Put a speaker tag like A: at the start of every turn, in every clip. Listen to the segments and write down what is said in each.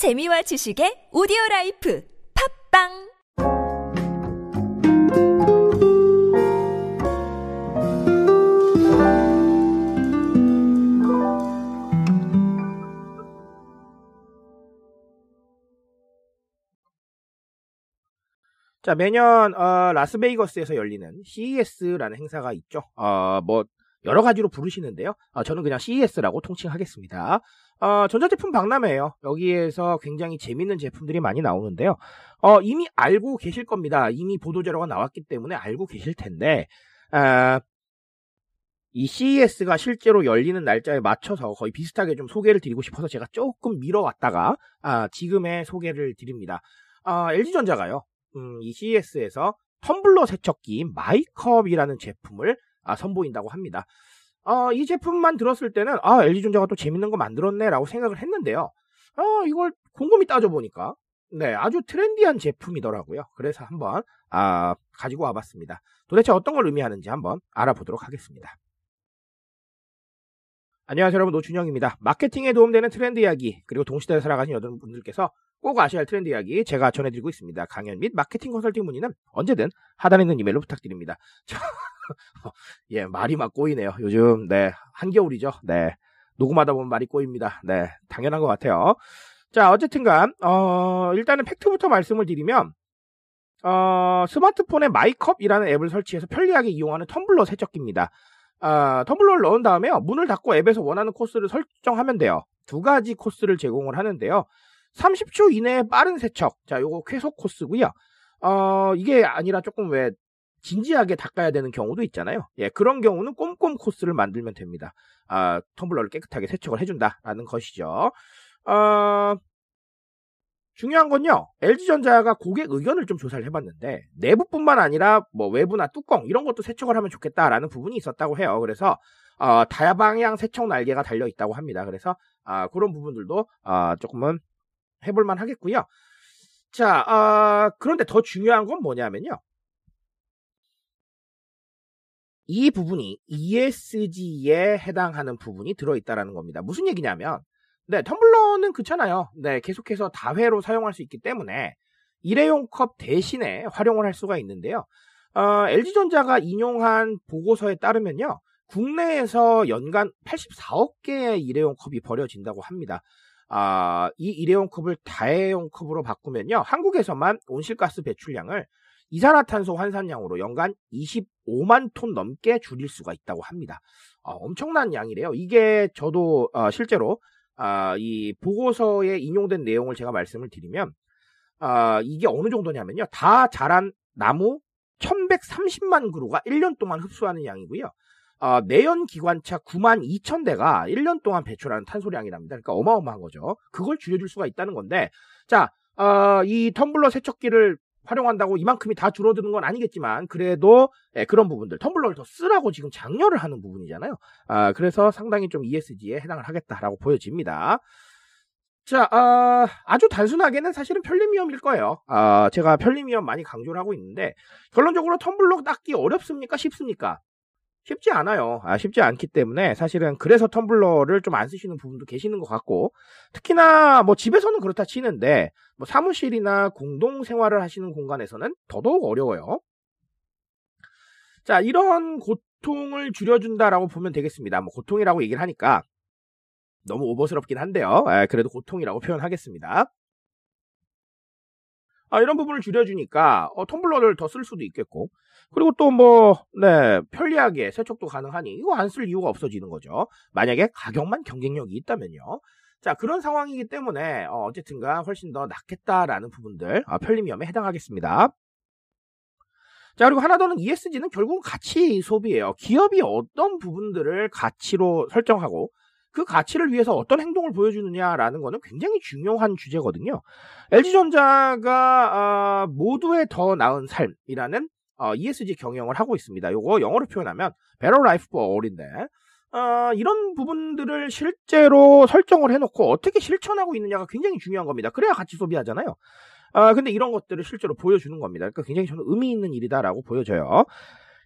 A: 재미와 지식의 오디오 라이프 팟빵
B: 자, 매년, 어, 라스베이거스에서 열리는 CES라는 행사가 있죠. 어, 뭐, 여러 가지로 부르시는데요. 어, 저는 그냥 CES라고 통칭하겠습니다. 어, 전자제품 박람회예요. 여기에서 굉장히 재밌는 제품들이 많이 나오는데요. 어, 이미 알고 계실 겁니다. 이미 보도자료가 나왔기 때문에 알고 계실 텐데, 아, 이 CES가 실제로 열리는 날짜에 맞춰서 거의 비슷하게 좀 소개를 드리고 싶어서 제가 조금 미뤄왔다가, 아, 지금의 소개를 드립니다. 아, LG전자가요. 음, 이 CES에서 텀블러 세척기 마이컵이라는 제품을 아, 선보인다고 합니다. 어, 이 제품만 들었을 때는 아, LG전자가 또 재밌는 거 만들었네라고 생각을 했는데요. 어, 이걸 곰곰이 따져보니까 네, 아주 트렌디한 제품이더라고요. 그래서 한번 아, 가지고 와봤습니다. 도대체 어떤 걸 의미하는지 한번 알아보도록 하겠습니다. 안녕하세요 여러분 노준영입니다. 마케팅에 도움되는 트렌드 이야기 그리고 동시대에 살아가신 여러분들께서 꼭 아셔야 할 트렌드 이야기 제가 전해드리고 있습니다. 강연 및 마케팅 컨설팅 문의는 언제든 하단에 있는 이메일로 부탁드립니다. 예, 말이 막 꼬이네요. 요즘, 네, 한겨울이죠. 네, 녹음하다 보면 말이 꼬입니다. 네, 당연한 것 같아요. 자, 어쨌든간, 어, 일단은 팩트부터 말씀을 드리면, 어, 스마트폰에 마이컵이라는 앱을 설치해서 편리하게 이용하는 텀블러 세척기입니다. 아, 텀블러를 넣은 다음에요. 문을 닫고 앱에서 원하는 코스를 설정하면 돼요. 두 가지 코스를 제공을 하는데요. 30초 이내에 빠른 세척. 자, 요거 쾌속 코스고요. 어, 이게 아니라 조금 왜 진지하게 닦아야 되는 경우도 있잖아요. 예, 그런 경우는 꼼꼼 코스를 만들면 됩니다. 아, 텀블러를 깨끗하게 세척을 해준다라는 것이죠. 어, 중요한 건요, LG전자가 고객 의견을 좀 조사를 해봤는데, 내부뿐만 아니라 뭐 외부나 뚜껑, 이런 것도 세척을 하면 좋겠다라는 부분이 있었다고 해요. 그래서, 어, 다방향 세척 날개가 달려 있다고 합니다. 그래서, 아, 그런 부분들도, 아, 조금은 해볼만 하겠고요. 자, 아, 그런데 더 중요한 건 뭐냐면요. 이 부분이 ESG에 해당하는 부분이 들어있다라는 겁니다. 무슨 얘기냐면, 네, 텀블러는 그렇잖아요. 네, 계속해서 다회로 사용할 수 있기 때문에 일회용 컵 대신에 활용을 할 수가 있는데요. 어, LG전자가 인용한 보고서에 따르면요. 국내에서 연간 84억 개의 일회용 컵이 버려진다고 합니다. 아, 이 일회용 컵을 다회용 컵으로 바꾸면요. 한국에서만 온실가스 배출량을 이산화탄소 환산량으로 연간 25만 톤 넘게 줄일 수가 있다고 합니다. 어, 엄청난 양이래요. 이게 저도 어, 실제로 어, 이 보고서에 인용된 내용을 제가 말씀을 드리면 어, 이게 어느 정도냐면요. 다 자란 나무 1130만 그루가 1년 동안 흡수하는 양이고요. 어, 내연 기관차 9만 2천 대가 1년 동안 배출하는 탄소량이랍니다. 그러니까 어마어마한 거죠. 그걸 줄여줄 수가 있다는 건데, 자, 어, 이 텀블러 세척기를 활용한다고 이만큼이 다 줄어드는 건 아니겠지만 그래도 예, 그런 부분들 텀블러를 더 쓰라고 지금 장려를 하는 부분이잖아요. 아, 그래서 상당히 좀 ESG에 해당을 하겠다라고 보여집니다. 자, 아, 아주 단순하게는 사실은 편리미엄일 거예요. 아, 제가 편리미엄 많이 강조를 하고 있는데 결론적으로 텀블러 닦기 어렵습니까? 쉽습니까? 쉽지 않아요. 아, 쉽지 않기 때문에 사실은 그래서 텀블러를 좀 안 쓰시는 부분도 계시는 것 같고 특히나 뭐 집에서는 그렇다 치는데 뭐 사무실이나 공동 생활을 하시는 공간에서는 더더욱 어려워요. 자, 이런 고통을 줄여준다라고 보면 되겠습니다. 뭐 고통이라고 얘기를 하니까 너무 오버스럽긴 한데요. 아, 그래도 고통이라고 표현하겠습니다. 아, 이런 부분을 줄여주니까 어, 텀블러를 더 쓸 수도 있겠고 그리고 또 뭐, 네, 편리하게 세척도 가능하니 이거 안 쓸 이유가 없어지는 거죠. 만약에 가격만 경쟁력이 있다면요. 자, 그런 상황이기 때문에 어, 쨌든간 훨씬 더 낫겠다라는 부분들 어, 편리미엄에 해당하겠습니다. 자, 그리고 하나 더는 ESG는 결국은 가치 소비예요. 기업이 어떤 부분들을 가치로 설정하고 그 가치를 위해서 어떤 행동을 보여주느냐라는 것은 굉장히 중요한 주제거든요. LG전자가 어, 모두의 더 나은 삶이라는 어, ESG 경영을 하고 있습니다. 요거 영어로 표현하면 Better Life for All인데 어, 이런 부분들을 실제로 설정을 해놓고 어떻게 실천하고 있느냐가 굉장히 중요한 겁니다. 그래야 같이 소비하잖아요. 어, 근데 이런 것들을 실제로 보여주는 겁니다. 그러니까 굉장히 저는 의미 있는 일이다라고 보여져요.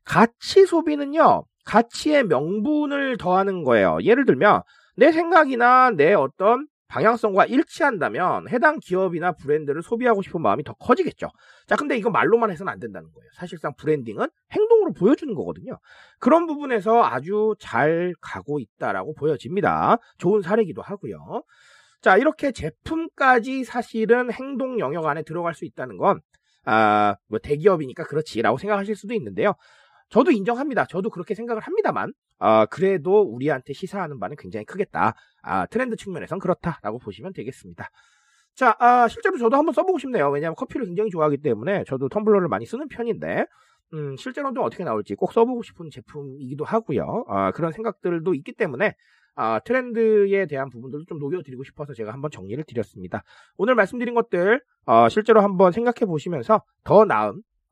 B: 가치 소비는요, 가치의 명분을 더하는 거예요. 예를 들면, 내 생각이나 내 어떤 방향성과 일치한다면 해당 기업이나 브랜드를 소비하고 싶은 마음이 더 커지겠죠. 자, 근데 이거 말로만 해서는 안 된다는 거예요. 사실상 브랜딩은 행동으로 보여주는 거거든요. 그런 부분에서 아주 잘 가고 있다라고 보여집니다. 좋은 사례기도 하고요. 자, 이렇게 제품까지 사실은 행동 영역 안에 들어갈 수 있다는 건, 아, 뭐 대기업이니까 그렇지라고 생각하실 수도 있는데요. 저도 인정합니다. 저도 그렇게 생각을 합니다만, 아, 그래도 우리한테 시사하는 바는 굉장히 크겠다. 아, 트렌드 측면에선 그렇다라고 보시면 되겠습니다. 자, 아, 실제로 저도 한번 써보고 싶네요. 왜냐하면 커피를 굉장히 좋아하기 때문에 저도 텀블러를 많이 쓰는 편인데, 음, 실제로는 어떻게 나올지 꼭 써보고 싶은 제품이기도 하고요. 아, 그런 생각들도 있기 때문에 아, 트렌드에 대한 부분들도 좀 녹여드리고 싶어서 제가 한번 정리를 드렸습니다. 오늘 말씀드린 것들 어, 실제로 한번 생각해 보시면서 더 나은